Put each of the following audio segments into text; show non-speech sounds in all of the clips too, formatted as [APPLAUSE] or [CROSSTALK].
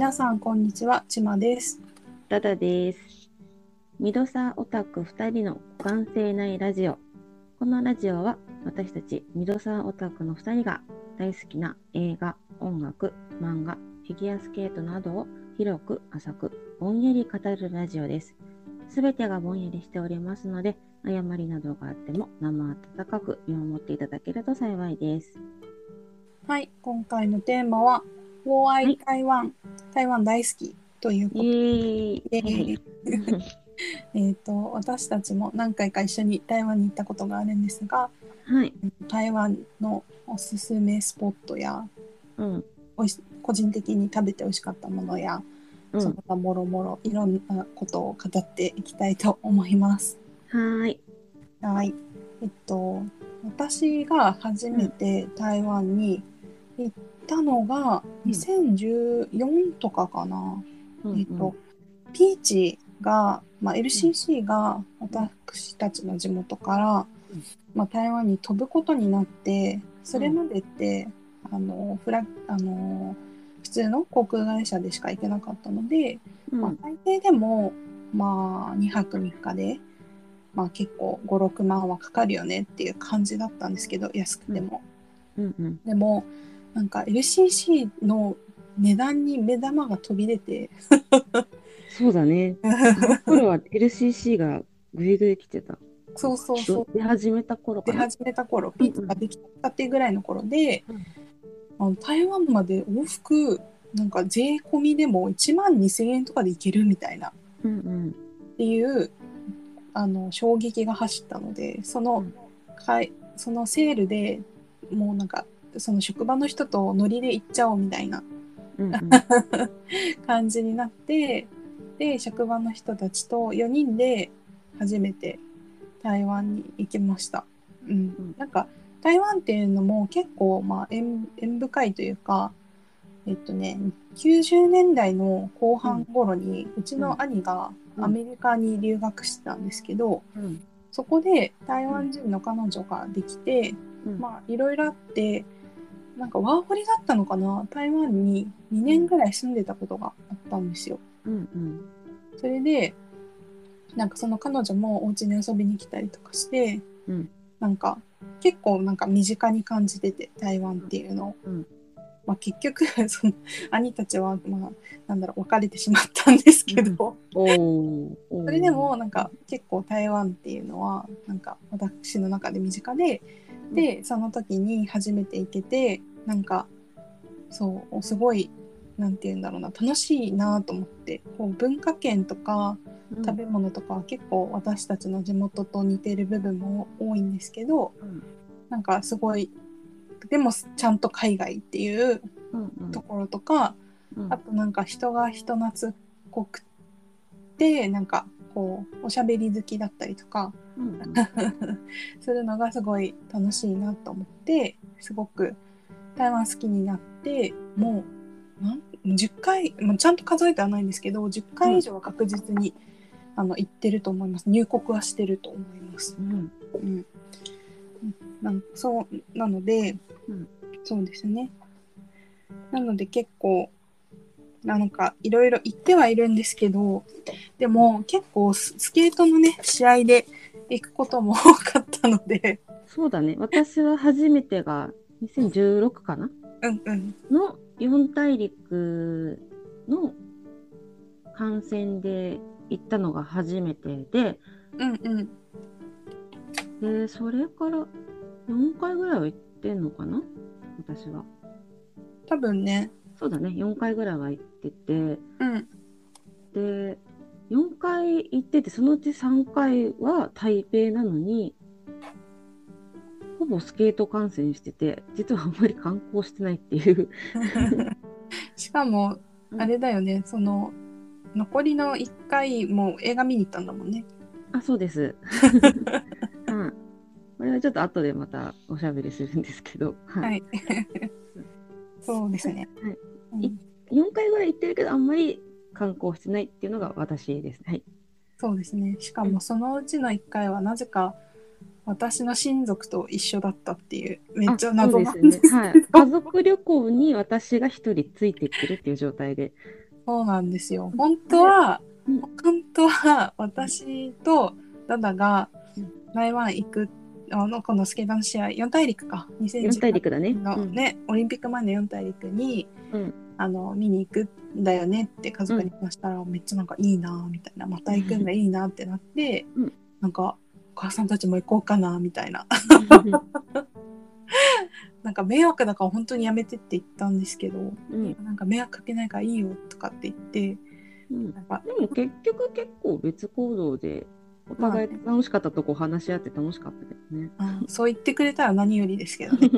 皆さんこんにちは、ちまです。ダダです。ミドサオタク2人の互換性ないラジオ。このラジオは私たちミドサオタクの2人が大好きな映画、音楽、漫画、フィギュアスケートなどを広く浅くぼんやり語るラジオです。すべてがぼんやりしておりますので、誤りなどがあっても生温かく見守っていただけると幸いです。はい、今回のテーマは、フォーアイはい台湾、台湾大好きということイエーえっ [LAUGHS] と、私たちも何回か一緒に台湾に行ったことがあるんですが、はい。台湾のおすすめスポットや、うん。おいし個人的に食べて美味しかったものや、うん。はその他もろもろいろんなことを語っていきたいと思います。ーい。はい。えっと、私が初めて台湾に行ったのがうん2014とかかな。うんえっと、ピーチが、まあ、LCC が私たちの地元から、うんまあ、台湾に飛ぶことになって、それまでって、あの、フラ、あの、普通の航空会社でしか行けなかったので、うんまあ、最低でも、まあ、2泊3日で、まあ、結構5、6万はかかるよねっていう感じだったんですけど、安くても。うんうん。でも、なんか LCC の値段に目玉が飛び出て、そうだね。その頃は LCC がぐいぐい来てた。そうそうそう。出始めた頃。出始めた頃、ピッツができたってぐらいの頃で、うんあの台湾まで往復、なんか税込みでも1万2000円とかで行けるみたいな。うんうん。っていうあの衝撃が走ったのでその,、うんかいそのセールでもうなんかその職場の人とノリで行っちゃおうみたいな。うんうん。[LAUGHS] 感じになってで職場の人たちと4人で初めて台湾に行きました。うん。ん。なんか台湾っていうのも結構まあ縁縁深いというかえっとね90年代の後半頃に、うちの兄がうん。アメリカに留学してたんですけど、うん。そこで台湾人の彼女ができて、うん。まあいろいろあってなんかワーホリだったのかな？台湾に2年ぐらい住んでたことがあったんですよ。うんうん。それでなんかその彼女もお家に遊びに来たりとかして、うん。なんか結構なんか身近に感じてて台湾っていうのを、うん。まあ、結局 [LAUGHS] その兄たちはまあなんだろう別れてしまったんですけど。それでもなんか結構台湾っていうのはなんか私の中で身近ででその時に初めて行けてなんかそうすごいなんて言うんだろうな楽しいなと思ってこう文化圏とかうん。食べ物とかは結構私たちの地元と似てる部分も多いんですけどうん。なんかすごいでもちゃんと海外っていううんうん。ところとか、うん。あとなんか人が人懐っこくてなんかこうおしゃべり好きだったりとかうん。[LAUGHS] するのがすごい楽しいなと思ってすごく台湾好きになってもうなん10回、まあ、ちゃんと数えてはないんですけど10回以上は確実に、あの行ってると思います。入国はしてると思います。うん。うん、なんそうなので、うん。そうですね。なので結構なんかいろいろ行ってはいるんですけどでも結構ススケートのね試合で行くことも [LAUGHS] 多かったので。そうだね。私は初めてが2016かな？うんうん。の四大陸の観戦で行ったのが初めてで、うんうん。で、それから4回ぐらいは行ってんのかな？私は。多分ね。そうだね。4回ぐらいは行ってて、うん。で、4回行ってて、そのうち3回は台北なのに、ほぼスケート観戦してて、実はあんまり観光してないっていう。[LAUGHS] しかもうん。あれだよねその残りの1回も映画見に行ったんだもんね。あ、そうです。[LAUGHS] うん。これはちょっと後でまたおしゃべりするんですけど、はい。はい。[LAUGHS] そうですね、はい。うん。い4回ぐらい行ってるけど、あんまり観光してないっていうのが私です。はい。そうですね。しかもそのうちの1回はなぜか私の親族と一緒だったっていうめっちゃ謎なんですけど、はい。[LAUGHS] 家族旅行に私が一人ついてってるっていう状態で。そうなんですよ。本当は、うん本当は私とダダがうん台湾行く、あの、このスケートの試合、4大陸か。4大陸だね。のね、オリンピック前の4大陸に、うんあの見に行くんだよねって家族に話したら、めっちゃなんかいいなみたいなまた行くんだいいなってなって、うん。なんかお母さんたちも行こうかなみたいな。なんか迷惑だから本当にやめてって言ったんですけど、うん。なんか迷惑かけないからいいよとかって言ってうん。なんかでも結局結構別行動でお互い楽しかったとこ話し合って楽しかったけどね。あそう言ってくれたら何よりですけどね。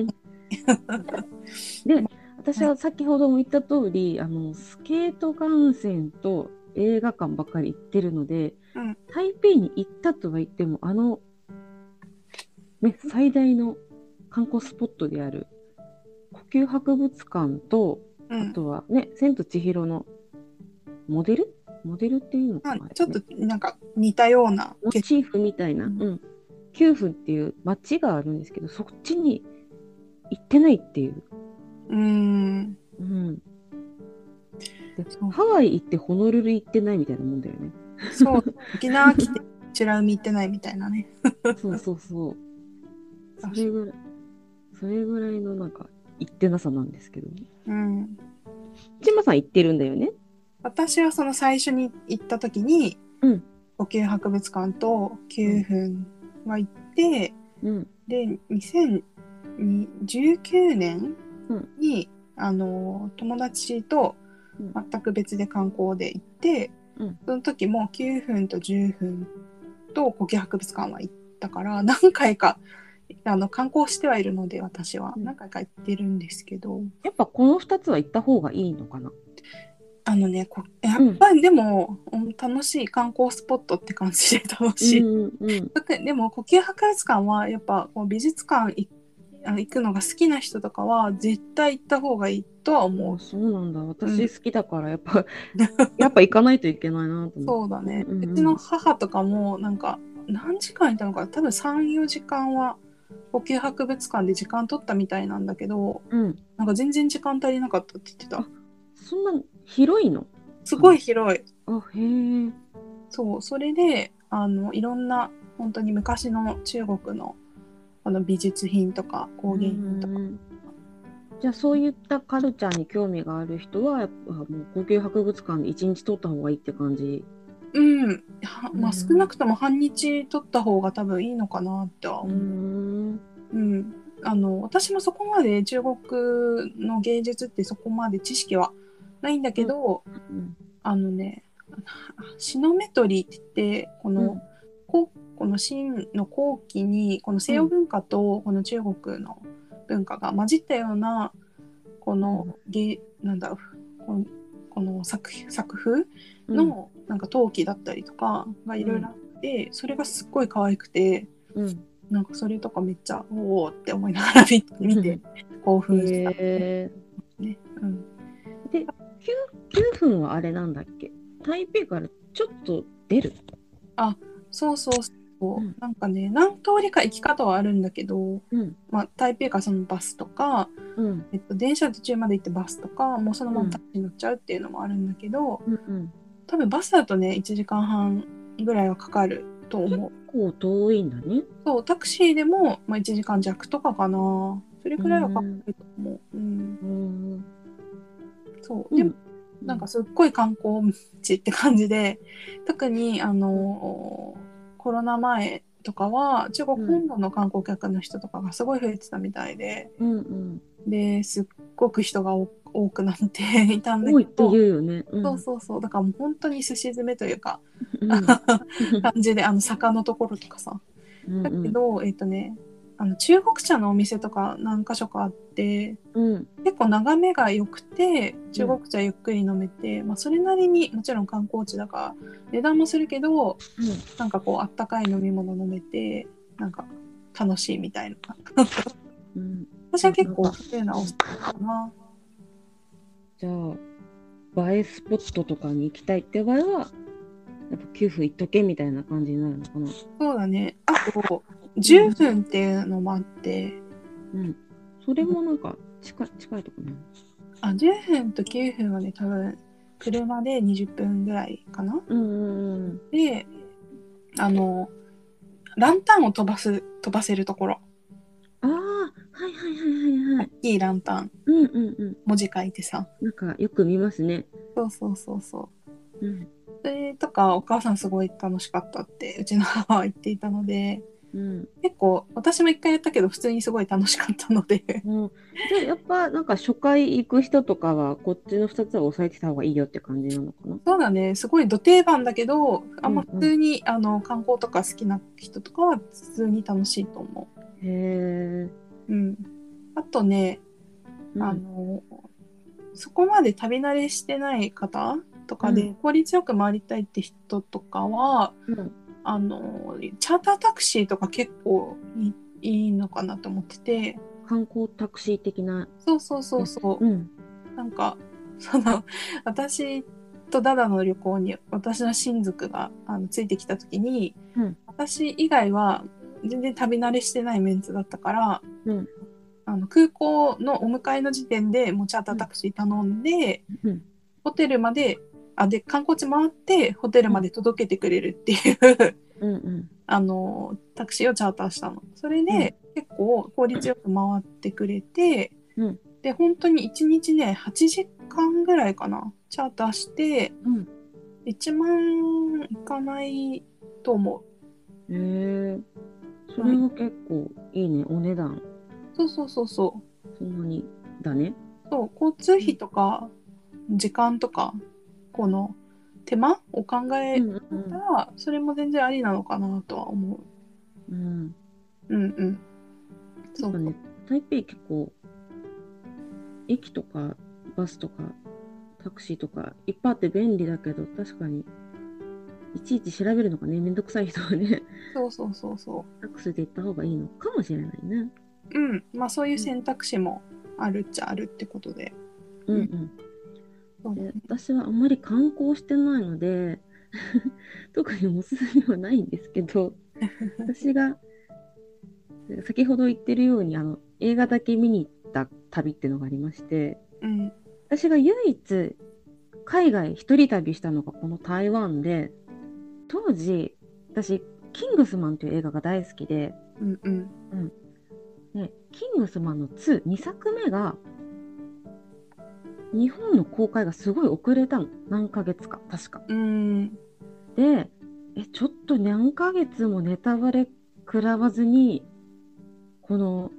[LAUGHS] で私は先ほども言った通りあのスケート観戦と映画館ばっかり行ってるので、うん。台北に行ったとは言ってもあの、ね、最大の観光スポットである呼吸博物館とあうん。とはね「千と千尋」のモデル？モデルっていうのかな、まあ、ちょっとなんか似たような。モチーフみたいな、ううん。ん、9分っていう街があるんですけどそっちに行ってないっていう。うーんうん、ハワイ行ってホノルル行ってないみたいなもんだよね。そう沖縄来て美ら海行ってないみたいなね。そうそうそう。[LAUGHS] それぐらい、それぐらいのなんか行ってなさなんですけど。うんちまさん行ってるんだよね？私はその最初に行った時に、うん呼吸博物館と9分は行って、うん。で2019年に、あの友達とうん全く別で観光で行って、うんその時も9分と10分と呼吸博物館は行ったから何回かあの観光してはいるので私はうん何回か行ってるんですけど、やっぱこの2つは行った方がいいのかな？あのねこやっぱりでも、うん楽しい観光スポットって感じで楽しい。うんうん。[LAUGHS] でも呼吸博物館はやっぱ美術館いあの行くのが好きな人とかは絶対行った方がいいとは思あう。そうなんだ。私好きだから、やっぱ、[LAUGHS] やっぱ行かないといけないなと思って。そうだね、うんうちの母とかもなんか何時間いたのかな？多分34時間は呼吸博物館で時間取ったみたいなんだけどうん。なんか全然時間足りなかったって言ってたあそんな広いの？すごい広い、あ、へえ。そうそれであのいろんな本当に昔の中国のあの美術品とか工芸品とか。うんじゃあそういったカルチャーに興味がある人はやっぱもう高級博物館で一日取った方がいいって感じ？うん、はまあ、うん。少なくとも半日取った方が多分いいのかなってはう。思う。ん。うん、あの私もそこまで中国の芸術ってそこまで知識はないんだけど、うん。あのねシノメトリーって言ってこの、うんここの秦の後期にこの西洋文化とこの中国の文化が混じったようなこの芸なんだろうこのこの作作風のなんか陶器だったりとかがいろいろあって、それがすっごい可愛くてうん。なんかそれとかめっちゃおおって思いながら見見て興奮した。ね。うん、で、9, 9分はあれなんだっけ？台北からちょっと出る？そうそうそう、うんなんかね何通りか行き方はあるんだけど、うん。まあ、台北からそのバスとか、うん。えっと、電車途中まで行ってバスとかもうそのままタクシーに乗っちゃうっていうのもあるんだけど、うんうん。多分バスだとね1時間半ぐらいはかかると思う。こう遠いんだね。そうタクシーでも、まあ、1時間弱とかかなそれくらいはかかると思う。うんうん。そうでも、なんかすっごい観光地って感じで特にあのコロナ前とかは中国本土の観光客の人とかがすごい増えてたみたいで、うんうん。ですっごく人が多多くなって [LAUGHS] いたんだけど、ね。うん。そうそうそう。だからもう本当にすし詰めというかうん。[LAUGHS] 感じであの坂のところとかさ。うん。だけど、えっ、とねあの中国茶のお店とか何か所かあってうん。結構眺めが良くて中国茶ゆっくり飲めて、まあ、それなりにもちろん観光地だから値段もするけどなんかこうあったかい飲み物飲めてなんか楽しいみたいなうん。うん。私は結構そういうのはおすすめかなじゃあ、映えスポットとかに行きたいって場合は、やっぱ9分行っとけみたいな感じになるのかな。そうだねあと10分っていうのもあってうん。それもなんか近い近いとこね。あ10分と9分はね多分車で20分ぐらいかな。うんうんうん。で、あの、ランタンを飛ばす、飛ばせるところ。ああ、はいはいはいはいはい。大きいランタン、うんうんうん。文字書いてさ。なんかよく見ますね。そうそうそうそう。うん。それとかお母さんすごい楽しかったってうちの母は言っていたのでうん。結構私も一回やったけど普通にすごい楽しかったのでうん、でやっぱなんか初回行く人とかはこっちの2つは押さえてた方がいいよって感じなのかな？そうだねすごい土定番だけどあんまうんうん普通に、あの観光とか好きな人とかは普通に楽しいと思へえ。う。うん、あとね、うんあのそこまで旅慣れしてない方とかで、うん効率よく回りたいって人とかはうんあのチャータータクシーとか結構いいのかなと思ってて。観光タクシー的な。そうそうそうそう、うん。なんかその私とダダの旅行に私の親族があのついてきた時に、うん。私以外は全然旅慣れしてないメンツだったから、うん。あの空港のお迎えの時点でもうチャータータクシー頼んで、うん。ホテルまであで観光地回ってホテルまで届けてくれるっていう、うんうん。[LAUGHS] あのタクシーをチャーターしたの。それで、結構効率よく回ってくれて、うんで本当に1日ね8時間ぐらいかなチャーターしてうん。1万いかないと思う。へえ。それは結構いいね、お値段。そうそうそうそう。そんなにだね。そう交通費とか時間とかこの手間を考えうんうんたら、それも全然ありなのかなとは思う。うん。うんうん。そそうね。台北結構、駅とかバスとかタクシーとかいっぱいあって便利だけど、確かに、いちいち調べるのがね、めんどくさい人はね、そうそうそうそタクシーで行った方がいいのかもしれないね。う。うん。まあそういう選択肢もあるっちゃあるってことで。うんうん。うだね私はあんまり観光してないので [LAUGHS] 特におすすめはないんですけど私が先ほど言ってるようにあの映画だけ見に行った旅っていうのがありましてうん。私が唯一海外一人旅したのがこの台湾で当時私キングスマンという映画が大好きで、うんうん。ね、キングスマンの2、2作目が、日本の公開がすごい遅れたの。何ヶ月か、確か。うん。で、え、ちょっと何ヶ月もネタバレ食らわずに、この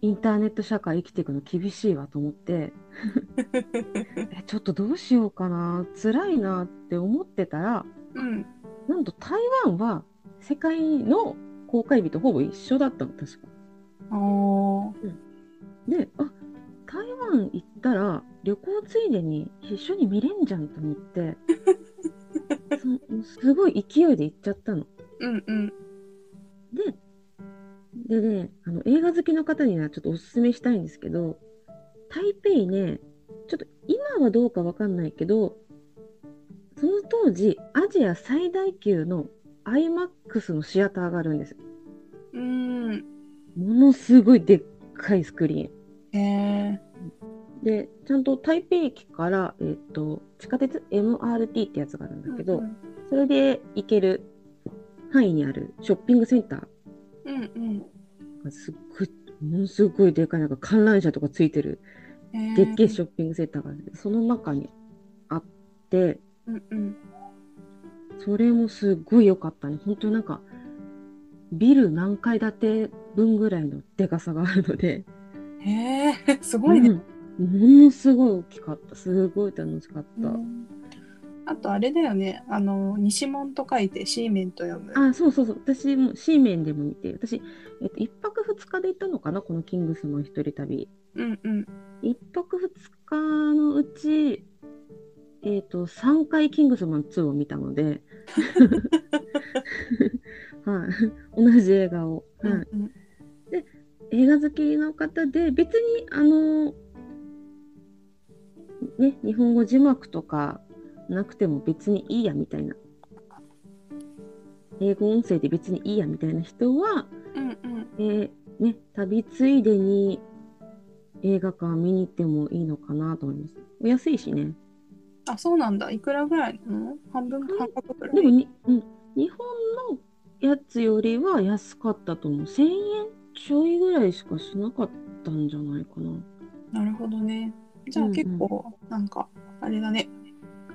インターネット社会生きていくの厳しいわと思って、[LAUGHS] え、ちょっとどうしようかな、辛いなって思ってたら、うん。なんと台湾は世界の公開日とほぼ一緒だったの、確か。おー。で、あ台湾行ったら旅行ついでに一緒に見れんじゃんと思って [LAUGHS] すごい勢いで行っちゃったの。うんうん。で、でね、あの映画好きの方にはちょっとおすすめしたいんですけど、台北ね、ちょっと今はどうかわかんないけど、その当時、アジア最大級の IMAX のシアターがあるんです。うん。ものすごいでっかいスクリーン。へえ。で、ちゃんと台北駅から、えっと地下鉄 MRT ってやつがあるんだけど、うんそれで行ける範囲にあるショッピングセンターうんうん。がすっごい、ものすごいでかいなんか観覧車とかついてるへでっけえシょ。ョッピングセンターがあるその中にあって、うんうん。それもすっごい良かったね。本当になんか、ビル何階建て分ぐらいのでかさがあるので、へえ、すごいね。うんものすごい大きかった。すごい楽しかった。うんあとあれだよね。あの、西門と書いて、シーメンと読む。あ、そうそうそう。私も C 面でも見て、私、えっと、1泊2日で行ったのかな、このキングスマン一人旅。うんうん。1泊2日のうち、えっと、3回キングスマン2を見たので、[LAUGHS] はい、同じ映画を。はいうんうん映画好きの方で、別に、あの、ね、日本語字幕とかなくても別にいいやみたいな。英語音声で別にいいやみたいな人は、うんうん。えーね、旅ついでに映画館見に行ってもいいのかなと思います。お安いしね。あ、そうなんだ。いくらぐらいなの？半分、半額ぐらい。でもに、うん、日本のやつよりは安かったと思う。1000円ちょいぐらいしかしなかったんじゃないかな。なるほどね。じゃあうんうん結構、なんか、あれだね。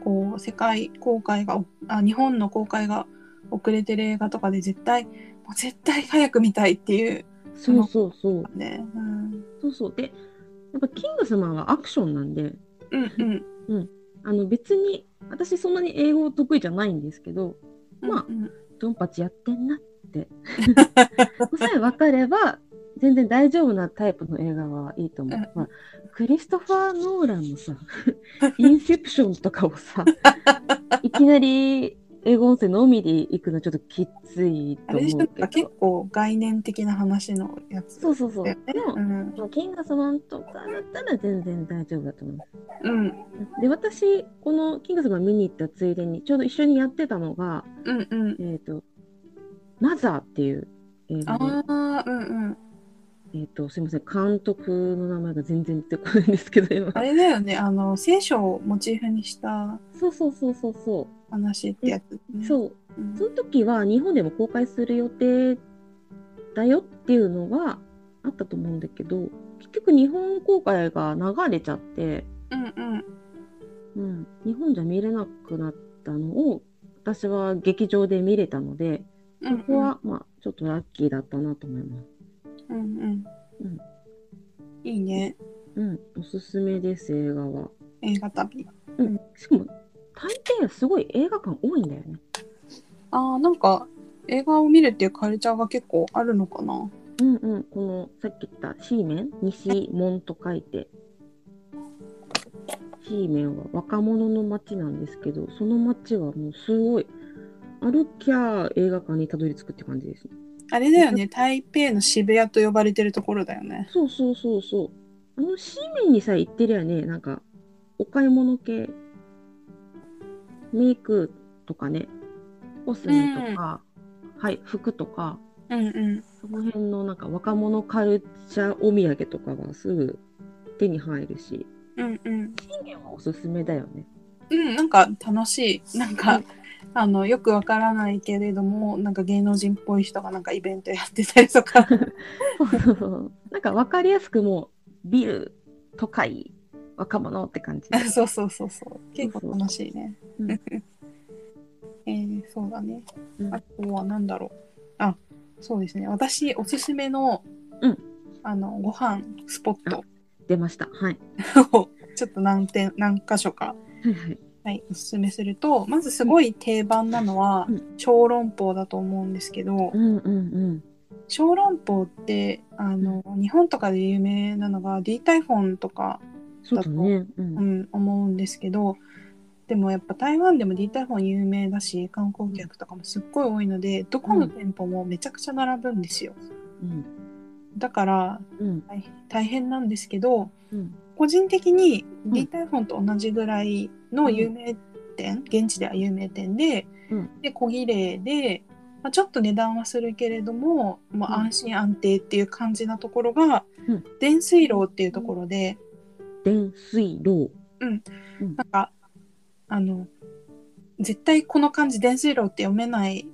こう、世界公開が、あ、日本の公開が遅れてる映画とかで絶対、もう絶対早く見たいっていうそうそうそう。ね。うん。そうそう。で、やっぱキングスマンはアクションなんで、うんうん。あの別に、私そんなに英語得意じゃないんですけど、まあうんうんドンパチやってんなって。[LAUGHS] さえ分かれば、全然大丈夫なタイプの映画はいいと思う。うんまあ、クリストファー・ノーランのさ、インセプションとかをさ、[LAUGHS] いきなり英語音声のみで行くのちょっときついと思うけか結ど。構概念的な話のやつそうそうそう。で。もう、ん。まあキングスマンとかだったら全然大丈夫だと思う。うん。で、私、このキングスマン見に行ったついでに、ちょうど一緒にやってたのが、うんうん。えっ、と、マザーっていう映画で、ああ、うんうん。えっ、と、すいません、監督の名前が全然出てこないんですけど、今。あれだよね。あの、聖書をモチーフにしたそうそうそうそうそ話ってやつ、う。ね。そう。うん。その時は日本でも公開する予定だよっていうのがあったと思うんだけど、結局日本公開が流れちゃって、うんうん。うん、日本じゃ見れなくなったのを、私は劇場で見れたので、うんここは、まあ、ちょっとラッキーだったなと思います。うんうん。うんいいね。うん、おすすめです、映画は。映画旅。うん、しかも、大抵すごい映画館多いんだよね。ああ、なんか映画を見るっていうカルチャーが結構あるのかな。うんうん、このさっき言ったシーメン、西門と書いて、シーメンは若者の街なんですけど、その街はもうすごい、歩きゃ映画館にたどり着くって感じですね。あれだよね。台北の渋谷と呼ばれてるところだよね。そうそうそうそう。あのシーメンにさえ行ってりゃね、なんか、お買い物系、メイクとかね、コスメとか、はい、服とか、うんうん。その辺のなんか若者カルチャーお土産とかがすぐ手に入るし、うんうん。信玄はおすすめだよね。うん、なんか楽しい。なんか、あの、よくわからないけれども、なんか芸能人っぽい人がなんかイベントやってたりとか。[LAUGHS] なんか分かりやすくもう、ビル、都会、若者って感じで。[LAUGHS] そうそうそうそう。結構楽しいね。うん [LAUGHS] えー、そうだね。うんあとは何だろう。あ、そうですね。私、おすすめの、うんあの、ご飯スポット出ました。はい。を、ちょっと何点、何箇所か、はいはい。はい、おすすめすると、まずすごい定番なのはうん、小籠包だと思うんですけど、うんうんうん。小籠包って、あの、日本とかで有名なのが、D タイフォンとか、だね。う。うんん、思うんですけどでもやっぱ台湾でも D タイフォン有名だし観光客とかもすっごい多いのでどこの店舗もめちゃくちゃ並ぶんですようん。だからうん。大大変なんですけどうん。個人的にん D タイフォンと同じぐらいの有名店、現地では有名店で,、うんで小綺麗で、まあ、ちょっと値段はするけれども、まあ、うん安心安定っていう感じなところが、うん電水楼っていうところで、電水炉。なんか、あの、絶対この漢字電水炉って読めない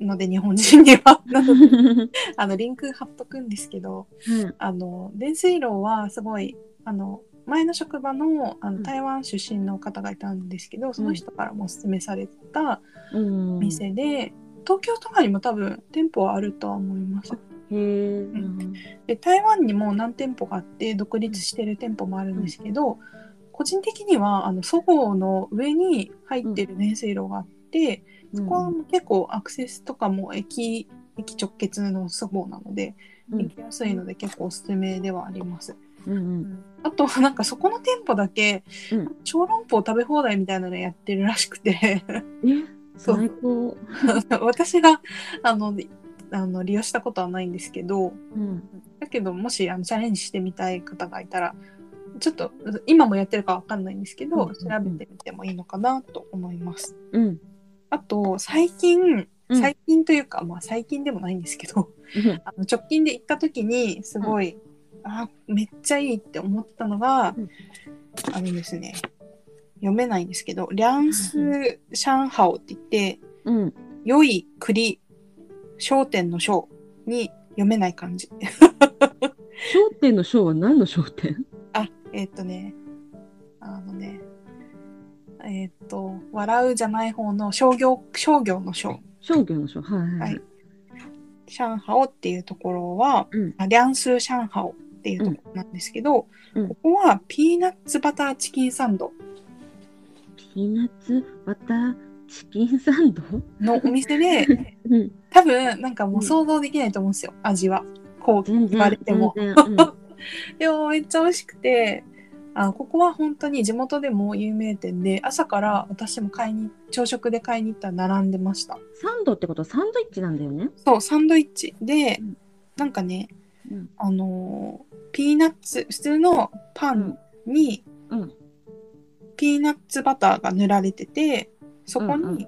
ので、日本人には。[LAUGHS] あの、リンク貼っとくんですけど、うん。あの、電水炉はすごい、あの、前の職場のあうん。の台湾出身の方がいたんですけど、その人からもおすすめされた店で、東京とかにも多分店舗はあるとは思います。え。で台湾にも何店舗かあって独立してる店舗もあるんですけど、個人的にはあのそごうの上に入ってる電水炉があって、そこは結構アクセスとかも駅駅直結のそごうなので、うん。行きやすいので結構おすすめではあります。うんうん。あとはなんかそこの店舗だけ、うん小籠包食べ放題みたいなのやってるらしくてえ、[LAUGHS] そう最高。[LAUGHS] 私があのあの利用したことはないんですけど、うん。だけどもしあのチャレンジしてみたい方がいたらちょっと今もやってるかわかんないんですけど、うん調べてみてもいいのかなと思います。うん。あと最近うん最近というか、まあ最近でもないんですけどあの直近で行った時にすごい、あめっちゃいいって思ったのが、うんあのですね読めないんですけど、リャンス・シャンハオって言って、うん。良い栗、商店の商に読めない漢字。商店の商は何の商店？[LAUGHS] あ、えーっとね、あのね、えーっと、笑うじゃない方の商業、商業の商。商業の商。はいはいははいい。シャンハオっていうところは、うんあ良粟商號っていうところなんですけど、うんここはピーナッツバターチキンサンドピーナッツバターチキンサンド？のお店で、[LAUGHS] うん。多分なんかもう想像できないと思うんですよ、味は。こう全言われ然、ても。[LAUGHS] でもめっちゃ美味しくて、あここは本当に地元でも有名店で、朝から私も買いに、朝食で買いに行ったら並んでました。サンドってこと？はサンドイッチなんだよね。そう、サンドイッチで、うんなんかね、うんあのーピーナッツ、普通のパンに、うん。ピーナッツバターが塗られてて、そこに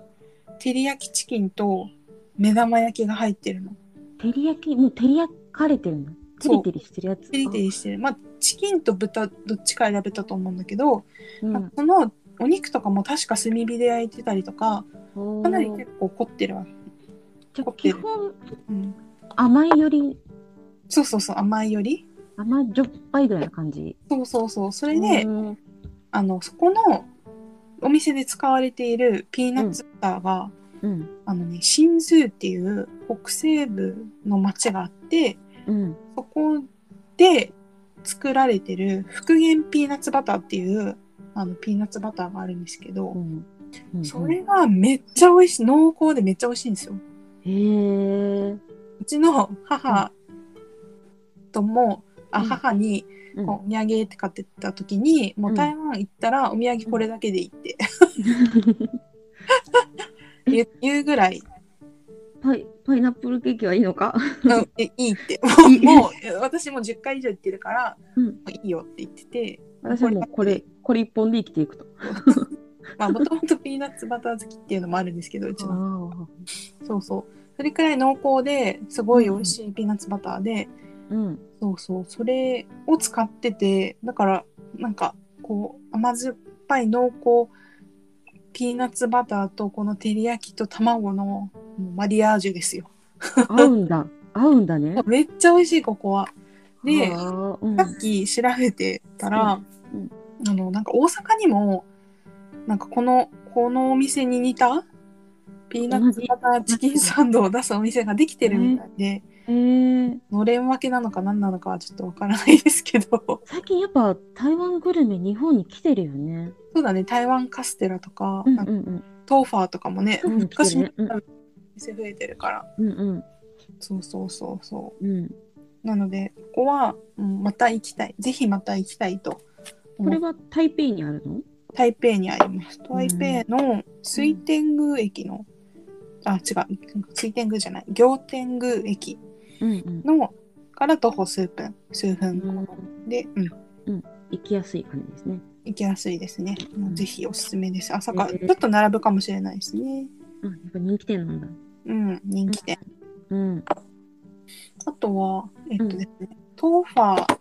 照り焼きチキンと目玉焼きが入ってるの。照り焼き、もう照り焼かれてるの？テリテリしてるやつ？テリテリしてる。まあ、チキンと豚、どっちか選べたと思うんだけど、うん。そのお肉とかも確か炭火で焼いてたりとか、かなり結構凝ってるわ。じゃあ基本うん、甘いより？そうそうそう、甘いより？甘じょっぱいぐらいな感じ？そうそうそう。それで、うんあの、そこのお店で使われているピーナッツバターが、うん。あのね、新津っていう北西部の町があって、うん。そこで作られてる復元ピーナッツバターっていうあのピーナッツバターがあるんですけど、うん。うんそれがめっちゃ美味しい、濃厚でめっちゃ美味しいんですよ。へえ。うちの母とも、あうん母にお土産って買ってった時に、もううん台湾行ったらお土産これだけでいいって [LAUGHS] 言うぐらい、パイパイナップルケーキはいいのか？うん、えいいって。[LAUGHS] もうもう私も10回以上言ってるから、うんいいよって言ってて、私はもうこれ、これ一本で生きていくと。[LAUGHS] まあもともとピーナッツバター好きっていうのもあるんですけど、うちの。あそうそう。それくらい濃厚ですごい美味しいピーナッツバターで、あ。うん。そうそう、それを使ってて、だから、なんか、こう、甘酸っぱい濃厚ピーナッツバターとこの照り焼きと卵のマリアージュですよ。合うんだ。合うんだね。[LAUGHS] めっちゃ美味しい、ここは。で、はあうんさっき調べてたら、うんあの、なんか大阪にも、なんかこの、このお店に似たピーナッツバターチキンサンドを出すお店ができてるみたいで、のれん分けなのか何なのかはちょっとわからないですけど、最近やっぱ台湾グルメ日本に来てるよね。そうだね、台湾カステラとか、うんうなんかんトーファーとかもね、うん昔に来てるねうん店増えてるから、うん。うんそうそうそうそうん。うん。う。なので、ここは、うん、また行きたい。ぜひまた行きたいとこれは台北にあるの？台北にあります。台北の水天宮駅の、あ、違う、水天宮じゃない、行天宮駅うんうん。のから徒歩数分、数分うんで、うん、行きやすい感じですね。行きやすいですね。もうぜひおすすめです。朝から、えーちょっと並ぶかもしれないですね。うん、やっぱ人気店なんだ。うん、人気店。うん。あとは、えっとですね、トーファー。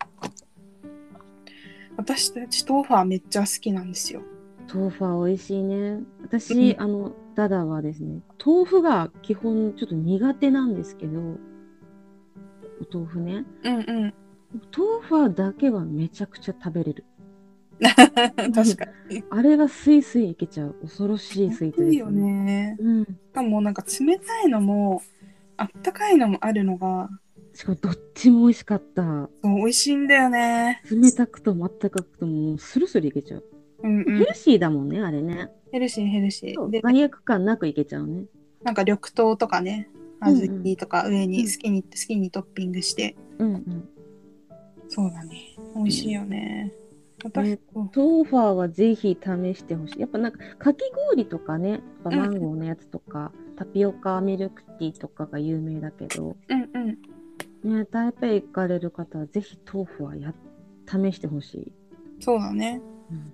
私たちトーファーめっちゃ好きなんですよ。豆花美味しいね。私、うんあの、ダダはですね、豆腐が基本ちょっと苦手なんですけど、お豆腐ね。うんうん。豆花だけはめちゃくちゃ食べれる。[LAUGHS] 確かに。あれがスイスイいけちゃう。恐ろしいスイーツです、いいよ。ね。うん。しかもなんか冷たいのも、あったかいのもあるのが、しかもどっちも美味しかった。そう美味しいんだよね。冷たくともあったかくともスルスルいけちゃう。うんうんヘ。ルシーだもんね、あれね。ヘルシーヘルシー。で、罪悪感なくいけちゃうね。なんか緑豆とかね、うん小うん豆とか上うんに好きに、好きにトッピングして。うんうん。そうだね。美味しいよね。私、ねそうトーファーはぜひ試してほしい。やっぱなんかかき氷とかね、マンゴーのやつとか、タピオカミルクティーとかが有名だけど、うんうん。ね、台北行かれる方はぜひトーフはや試してほしい。そうだね。うん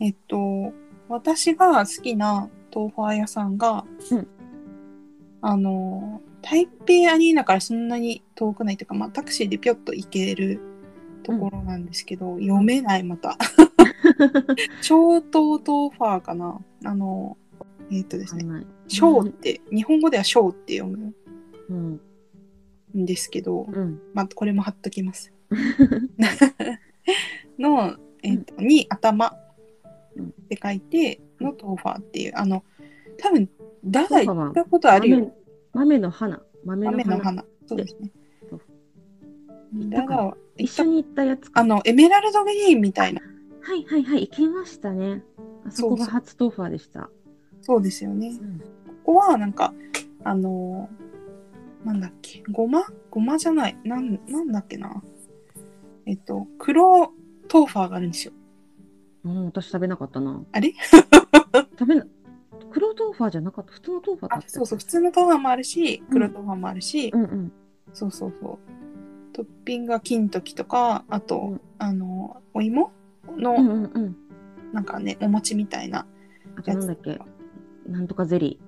えっと、私が好きな豆腐屋さんが、うんあの、台北アリーナからそんなに遠くないというか、まあ、タクシーでぴょっと行けるところなんですけど、読めない、また。小豆豆腐ァーかなあの、えっ、とですね、わかんない。小って、日本語では小って読むうん。んですけど、うん。まあ、これも貼っときます。[LAUGHS] の、えっ、と、に頭うんって書いて、の豆腐ァーっていう、あの、多分、ダダ行ったことあるよ。豆豆の花。豆の花。花。そうですね。ダダは一緒に行ったやつか。あの、エメラルドグリーンみたいな。はいはいはい、行きましたね。あそこが初豆腐ァーでした。そうですよね。うんここはなんか、あのーなんだっけ、ごま？ごまじゃない。なん、なんだっけな。えっと、黒豆腐ァーがあるんですよ。うん、私食べなかったな。あれ？食べな、黒豆腐ァーじゃなかった。普通の豆腐ァーだあった。そうそう、普通の豆腐ァーもあるし、黒豆腐ァーもあるし、うんうん。そうそうそう。トッピングが金時とか、あと、うんあの、お芋？の、うんうんうん。なんかね、お餅みたいなあとやつなんだっけ？なんとかゼリ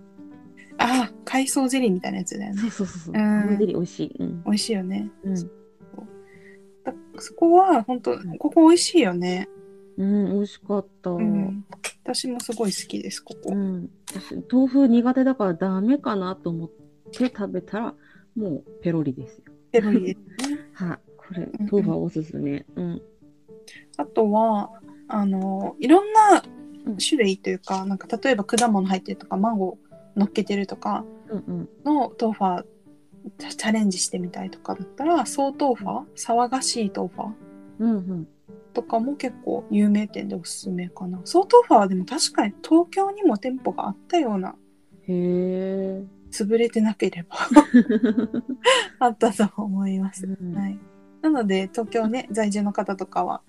ああ、海藻ゼリーみたいなやつだよー。ね。そうそうそうそう。ゼリー美味しい。うん。美味しいよね。うん。だそこは、本当んここ美味しいよね。うん、美味しかった。ううん。ん。私もすごい好きです、ここ。私、豆腐苦手だからダメかなと思って食べたら、もうペロリですよ。ペロリですね。はい。これうん、豆腐はおすすめ。うん。あとは、あの、いろんなうん種類というか、なんか例えば果物入ってるとか、マンゴー乗っけてるとかうんうん。の豆腐はチャレンジしてみたいとかだったら、総豆腐は？騒がしい豆腐は？うんうん。とかも結構有名店でおすすめかな。総豆腐はでも確かに東京にも店舗があったような、へえ。潰れてなければ [LAUGHS] あったと思います。うんはい。なので、東京ね、在住の方とかは、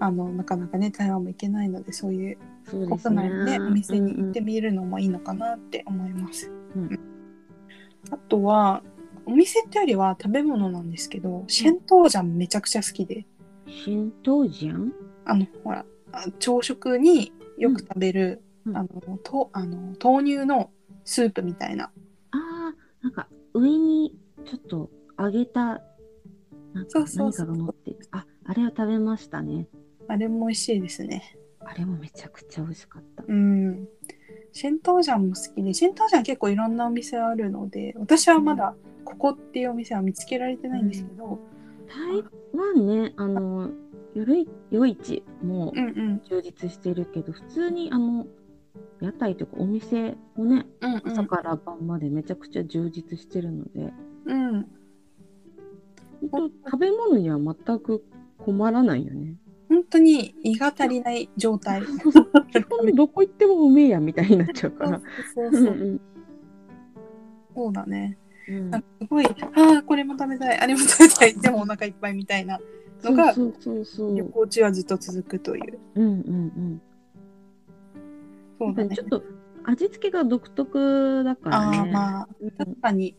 あの、なかなかね、台湾も行けないので、そういう。国内のね、お店に行ってうんみるのもいいのかなって思います。うんあとは、お店ってよりは食べ物なんですけど、シェントージャンめちゃくちゃ好きで、うん。新東じゃんあの、ほら、あ朝食によく食べる、うんあの、とあの豆乳のスープみたいな。ああ、なんか上にちょっと揚げた、なんかそうそうそう何かが乗ってる。あ、あれは食べましたね。あれも美味しいですね。あれもめちゃくちゃ美味しかった。うん。シェンジャンも好きで、シェンジャン結構いろんなお店あるので、私はまだここっていうお店は見つけられてないんですけど、台湾ね、あの、夜い夜市もうんうん。充実してるけど、普通にあの、屋台というかお店もね、うんうん。朝から晩までめちゃくちゃ充実してるので、うん。本当食べ物には全く困らないよね。本当に胃が足りない状態。どこ行ってもうめえやみたいになっちゃうから。そううんそう。んなんかすごい、ああ、これも食べたい、あれも食べたい、でもお腹いっぱいみたいなのがそうそうそうそう。旅行中はずっと続くという。うんうんうん。そうだねちょ。っと味付けが独特だからああ、ね。まあ、うん確かに、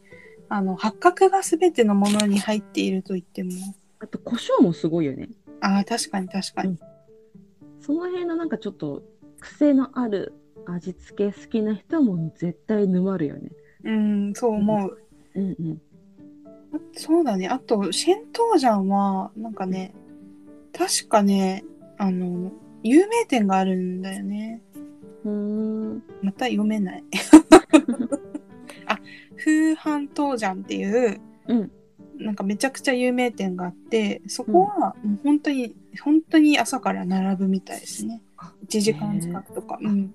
あの、八角がすべてのものに入っていると言っても、あと胡椒もすごいよね。ああ、確かに確かに。その辺のなんかちょっと癖のある味付け好きな人はもう絶対沼るよね。うん、そう思う。うんうん。あそうだね。あと、シェントージャンは、なんかね、確かね、あの、有名店があるんだよね。うーん。また読めない。[LAUGHS] あ、風飯トージャンっていう、うん。なんかめちゃくちゃ有名店があって、そこはもう本当に、本当に朝から並ぶみたいですね。1時間近くとか。うん。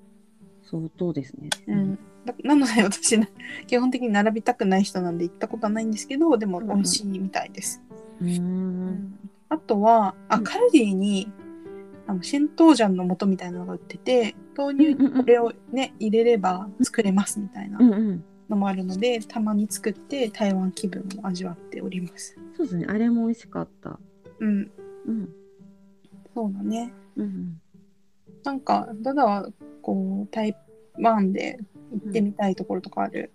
相当ですね。うん。だなので [LAUGHS] 私、基本的に並びたくない人なんで行ったことはないんですけど、でも美味しいみたいです。うーん。あとは、あ、うんカルディに、あの、シェントージャンの素みたいなのが売ってて、豆乳にこれをね、入れれば作れますみたいな。のもあるので、たまに作って台湾気分を味わっております。そうですね。あれも美味しかった。うん。うん。そうだね。うんうん。なんか、ダダは、こう、台湾で行ってみたいところとかある？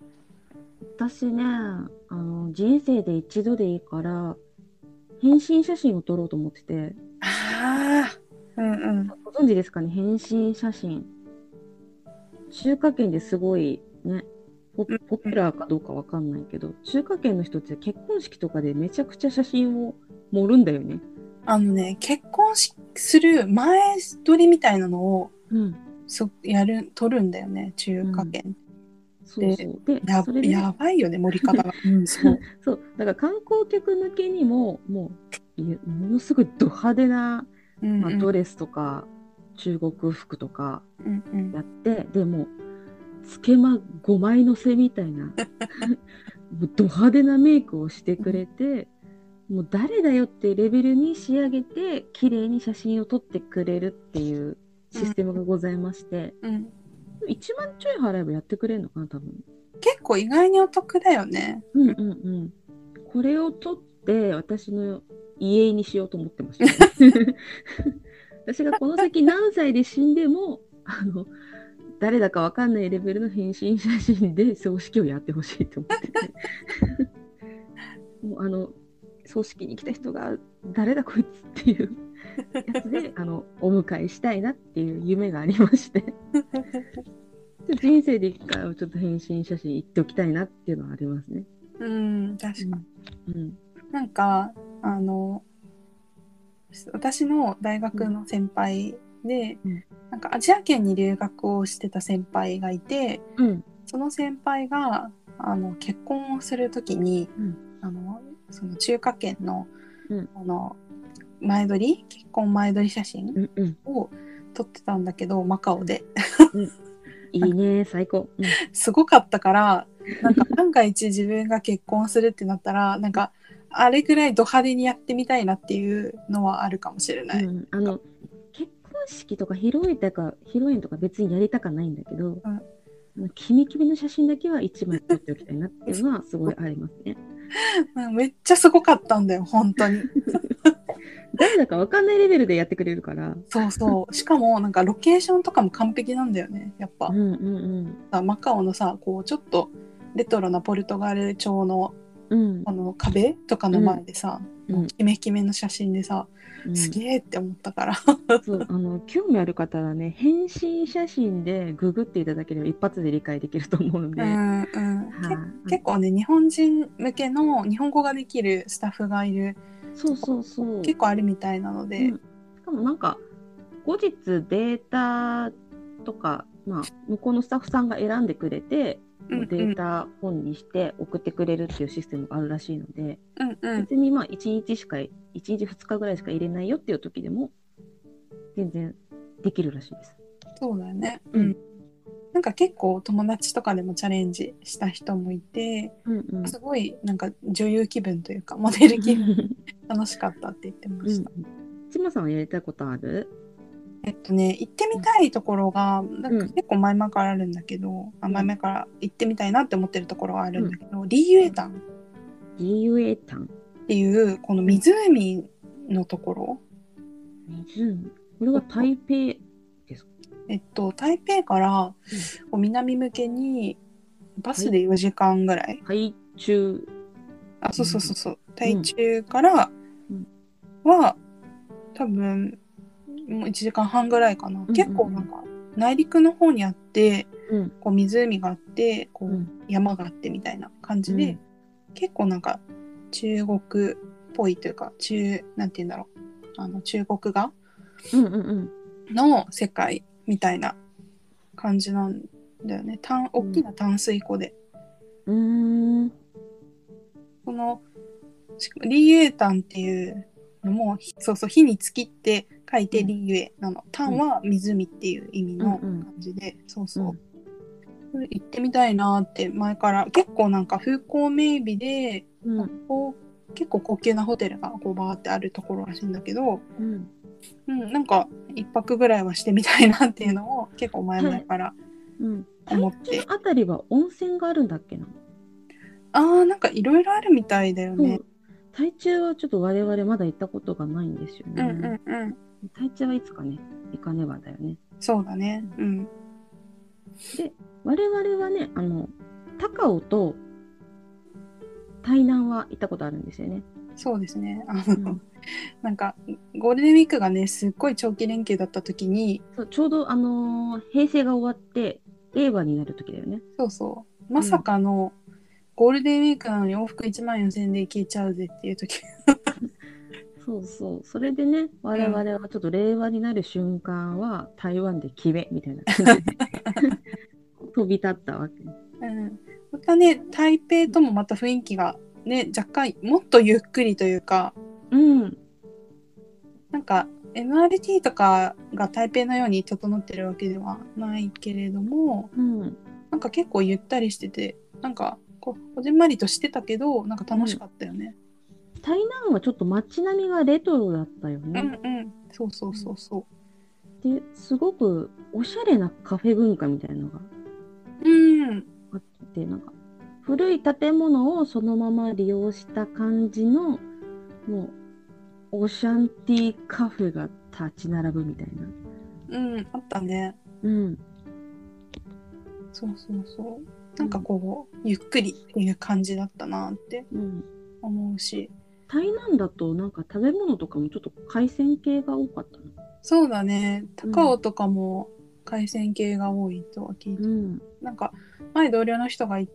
私ね、あの、人生で一度でいいから、変身写真を撮ろうと思ってて、ああ、うんうん。ご存知ですかね？変身写真。中華圏ですごいね、ポうんポピュラーかどうかわかんないけど、中華圏の人って結婚式とかでめちゃくちゃ写真を盛るんだよね。あのね結婚しする前撮りみたいなのをうん。そやる取るんだよね中華圏、そうそう。で、やそれで、やばいよね盛り方が、[LAUGHS] うん、そう。そう。だから観光客向けにも、もう、ものすごいド派手な、うんまあ、ドレスとか、中国服とかうんうん。やって、でもう、つけま5枚乗せみたいな、[LAUGHS] ド派手なメイクをしてくれて、もう誰だよっていうレベルに仕上げて、綺麗に写真を撮ってくれるっていうシステムがございまして、うん1万ちょい払えばやってくれるのかな、多分。結構意外にお得だよねうんうんうん。これを取って私の家にしようと思ってました、ね。[LAUGHS] 私がこの先何歳で死んでも、あの、誰だかわかんないレベルの返信写真で葬式をやってほしいと思ってて。[LAUGHS] もうあの、葬式に来た人が誰だこいつっていうやつで、あの、お迎えしたいなっていう夢がありまして。[LAUGHS] 人生で一回はちょっと返信写真行っておきたいなっていうのはありますね。うん確かに、うん。なんかあの私の大学の先輩で、うんなんかアジア圏に留学をしてた先輩がいてうん。その先輩があの結婚をする時に、うんあのその中華圏の,、うんあの前撮り？結婚前撮り写真？うんうん。を撮ってたんだけどマカオで [LAUGHS] いいね、最高。うんすごかったからなんか万が一自分が結婚するってなったらなんかあれぐらいド派手にやってみたいなっていうのはあるかもしれない。うん、あの結婚式とか披露宴とか披露宴とか別にやりたかないんだけど、あのキミキミの写真だけは一枚撮っておきたいなっていうのはすごいありますね。[LAUGHS] うんめっちゃすごかったんだよ本当に。[LAUGHS] 誰だかわかんないレベルでやってくれるから。そうそう [LAUGHS] しかもなんかロケーションとかも完璧なんだよねやっぱう。んうんさマカオのさこうちょっとレトロなポルトガル調のうん。うんあの壁とかの前でさ、うんキメキメの写真でさ、うんすげえって思ったから。そうあの興味ある方はね返信写真でググっていただければ一発で理解できると思うので、うんうん、結構ね日本人向けの日本語ができるスタッフがいるそうそうそう。結構あるみたいなので、うん。しかもなんか後日データとか、まあ、向こうのスタッフさんが選んでくれて、うんうん。データ本にして送ってくれるっていうシステムがあるらしいので、うんうん。別にまあ1日しか1日2日ぐらいしか入れないよっていう時でも全然できるらしいです。そうだよね、ううんんなんか結構友達とかでもチャレンジした人もいてうんうん。すごいなんか女優気分というかモデル気分 [LAUGHS] 楽しかったって言ってました。えっとね行ってみたいところがなんかうん。結構前々からあるんだけど、あうん。前々から行ってみたいなって思ってるところがあるんだけど、リーユエタン。っ ?GUA タン？ていうこの湖のところ。湖。これは台北えっと、台北からこう南向けにバスで4時間ぐらい、海中。あそうそうそうそう。台中からうん。は多分もう1時間半ぐらいかな、結構なんか内陸の方にあってうん。こう湖があってこう、うん。山があってみたいな感じで、うん。結構なんか中国っぽいというか中なんて言うんだろう。あの中国画うんうんうん。の世界みたいな感じなんだよね。淡大きな淡水湖で、うーん。このリーユエタンっていうのもひそうそう火につきって書いてうん。リーユエなの、タンは湖っていう意味のうんうん。感じで、そうそう、これ行ってみたいなって前から結構なんか風光明媚で、うん。結構高級なホテルがこうバーってあるところらしいんだけど、うんうん、なんか一泊ぐらいはしてみたいなっていうのを結構前々からうん。思って、台中あたりは温泉があるんだっけな、あーなんかいろいろあるみたいだよね。そう。台中はちょっと我々まだ行ったことがないんですよね、うんうんうん。台中はいつかね行かねばだよね。そうだね。うん。我々はねあの高尾と台南は行ったことあるんですよね、そうですね。あの、うん [LAUGHS] なんかゴールデンウィークがねすっごい長期連休だった時にそうちょうどあのー平成が終わって令和になる時だよね。そうそう。まさかの、ゴールデンウィークなのに往復1万4000円で行けちゃうぜっていう時。そうそう。それでね、我々はちょっと令和になる瞬間は台湾で決めみたいな。感じで飛び立ったわけ。うん、またね台北ともまた雰囲気がね若干もっとゆっくりというかうん。なんか MRT とかが台北のように整ってるわけではないけれどもうん。なんか結構ゆったりしててなんかこうこじんまりとしてたけどなんか楽しかったよね。台南はちょっと街並みがレトロだったようん、ね。うん、そうそうそうそで、すごくおしゃれなカフェ文化みたいなのがう。うん、あって、なんか古い建物をそのまま利用した感じの、もう、オシャンティーカフェが立ち並ぶみたいな。うん、あったね。うん。そうそうそう。なんかこう、ゆっくりっていう感じだったなってうん。思うし。台南だとなんか食べ物とかもちょっと海鮮系が多かったの？そうだね。高尾とかも海鮮系が多いとは聞いて、うん。なんか前同僚の人が言っ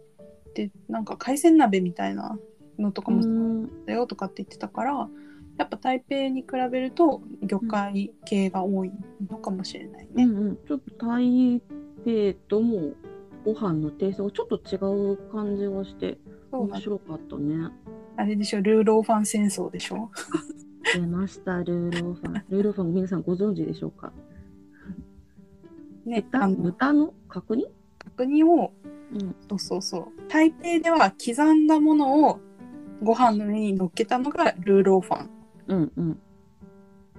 て、なんか海鮮鍋みたいなのとかもうんだよとかって言ってたから、やっぱ台北に比べると魚介系が多いのかもしれないね。うんうん、ちょっと台北ともご飯のテイストがちょっと違う感じがして面白かったね。あれでしょ、ルーローファン戦争でしょ？[LAUGHS] 出ました、ルーローファン。ルーローファン皆さんご存知でしょうか？ね、豚？豚の？角煮？角煮を、うん。そうそうそう。台北では刻んだものをご飯の上に乗っけたのがルーローファン。うんうん。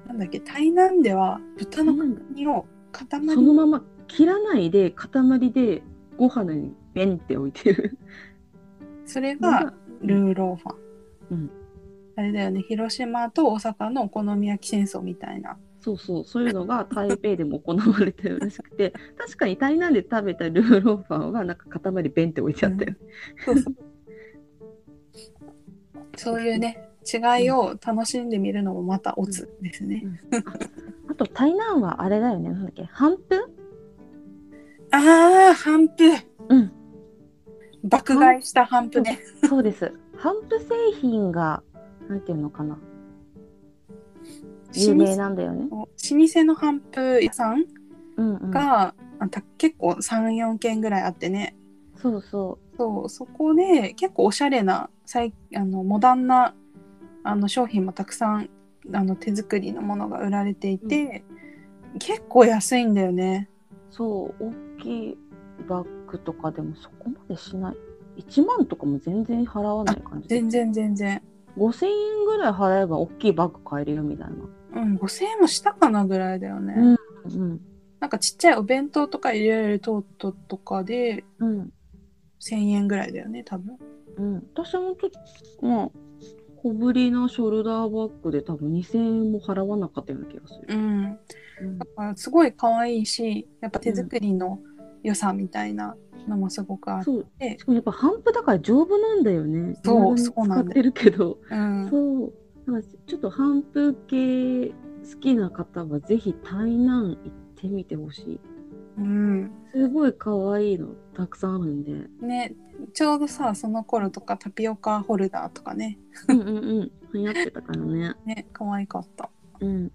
なんだっけ、台南では豚の角煮を塊そのまま切らないで塊でご飯にベンって置いてるそれのがルーローファン。うんあれだよね、広島と大阪のお好み焼き戦争みたいな。そうそう、そういうのが台北でも行われてるらしくて、確かに台南で食べたルーローファンはなんか塊ベンって置いてあったよ。そうそうそういうね、違いを楽しんでみるのもまたオツですね。あと台南はあれだよね、なんだっけ、半分ああ、ハンプ。うん。爆買いしたハンプね。そうです。ハンプ製品が、なんていうのかな、有名なんだよね。老舗のハンプ屋さんうんうん。結構3、4軒ぐらいあってね。そうそそう、そこで結構おしゃれな、最あのモダンなあの商品もたくさんあの手作りのものが売られていて、結構安いんだよね。う。そう、大きいバッグとかでもそこまでしない。1万とかも全然払わない感じ。全然全然。5000円ぐらい払えば大きいバッグ買えるよみたいな。うん、5000円もしたかなぐらいだよね。うんうん。なんかちっちゃいお弁当とか入れられるトートとかでうん。1000円ぐらいだよね、多分。うん。私もちょっと、まあ、小ぶりなショルダーバッグで多分2000円も払わなかったような気がする。うん。うんだからすごい可愛いし、やっぱ手作りの良さみたいなのもすごくあって。そう。しかもやっぱ半布だから丈夫なんだよね。そうそうなんだよ使ってるけど。うん。そう。だからちょっと半布系好きな方はぜひ台南行ってみてほしい。うん。すごい可愛いのたくさんあるんで。ね、ちょうどさ、その頃とかタピオカホルダーとかね、うんうんうん。流行ってたからね。[LAUGHS] ね、可愛かった。うん。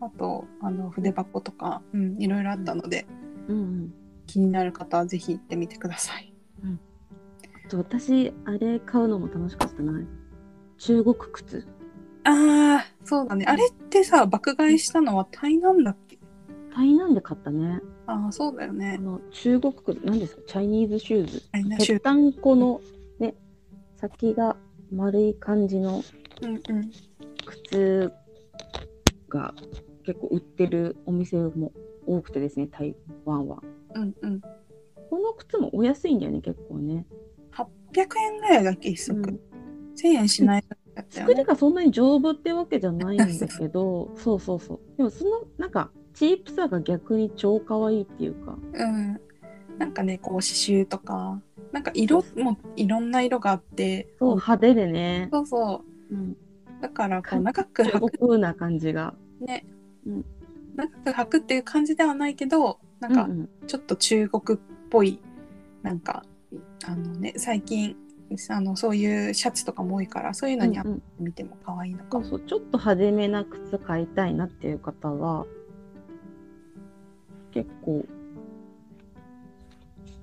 あと、あの、筆箱とか、うん、いろいろあったので、うんうん。気になる方はぜひ行ってみてください。あと私、あれ買うのも楽しかったな。中国靴。ああ、そうだね。あれってさ、爆買いしたのは台南だっけ台南で買ったね。ああ、そうだよあね。の中国靴、何ですか？チャイニーズシューズ。ぺったんこのね、先が丸い感じの。靴が結構売ってるお店も多くてですね、台湾は。うんうん。この靴もお安いんだよね、結構ね。800円ぐらいだっけ、一足。うん1000円しない作りね。がそんなに丈夫ってわけじゃないんだけど、そうそうそう。でもそのなんかチープさが逆に超可愛いっていうか。うん。なんかね、こう刺繍とか、なんか色もいろんな色があって、そう派手でね。そうそう。うん、だからこう長く履中く国な感じが。ね、うん長く履くっていう感じではないけどなんかうんうんちょっと中国っぽいなんかあのね最近あのそういうシャツとかも多いからそういうのにうんうん見ても可愛いのかも。そうそう、ちょっと派手めな靴買いたいなっていう方は、結構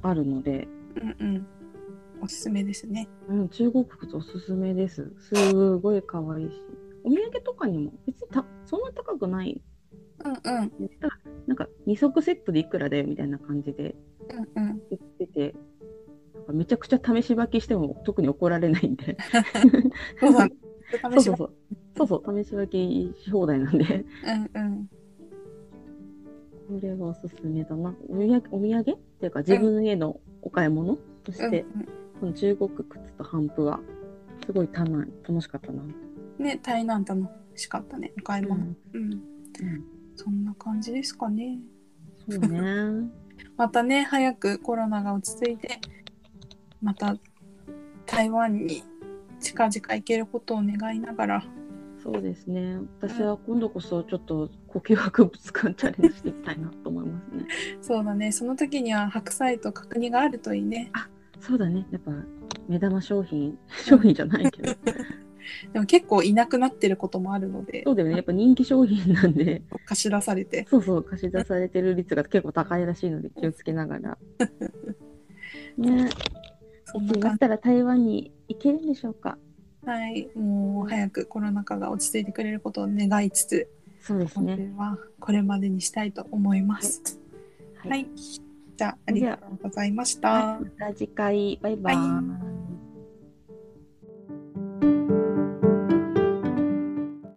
あるので、うんうん。おすすめですね。うん、中国靴おすすめです。すごい可愛いし。お土産とかにも別にたそんな高くない。うんうんなんか2足セットでいくらだよみたいな感じでうんうん。売ってて、なんかめちゃくちゃ試し履きしても特に怒られないんで。[LAUGHS] そう [LAUGHS] そうそうそう。そうそう、試し履きし放題なんで。うんうん。これはおすすめだな。お土産お土産っていうか自分へのお買い物として、うんこの中国靴と帆布はすごいたな楽しかったな。うん、ね、台南楽しかったね、お買い物。うんうん。うん、そんな感じですかね。そうね。[LAUGHS] またね、早くコロナが落ち着いて、また台湾に近々行けることを願いながら、そうですね。私は今度こそちょっと呼吸博物館チャレンジしていきたいなと思いますね。そうだね、その時には白菜と角煮があるといいね。そうだね。やっぱ目玉商品、商品じゃないけど。[LAUGHS] でも結構いなくなってることもあるのでそ、うだよね。やっぱ人気商品なんで、貸し出されて。そうそう、貸し出されてる率が結構高いらしいので気をつけながら。[LAUGHS] ね。そんなったら台湾に行けるんでしょうかじ。はい、もう早くコロナ禍が落ち着いてくれることを願いつつ、そうです今ね。週はこれまでにしたいと思います。ははい。じゃあ、ありがとうございました。はいまた次回、バイバイ。はい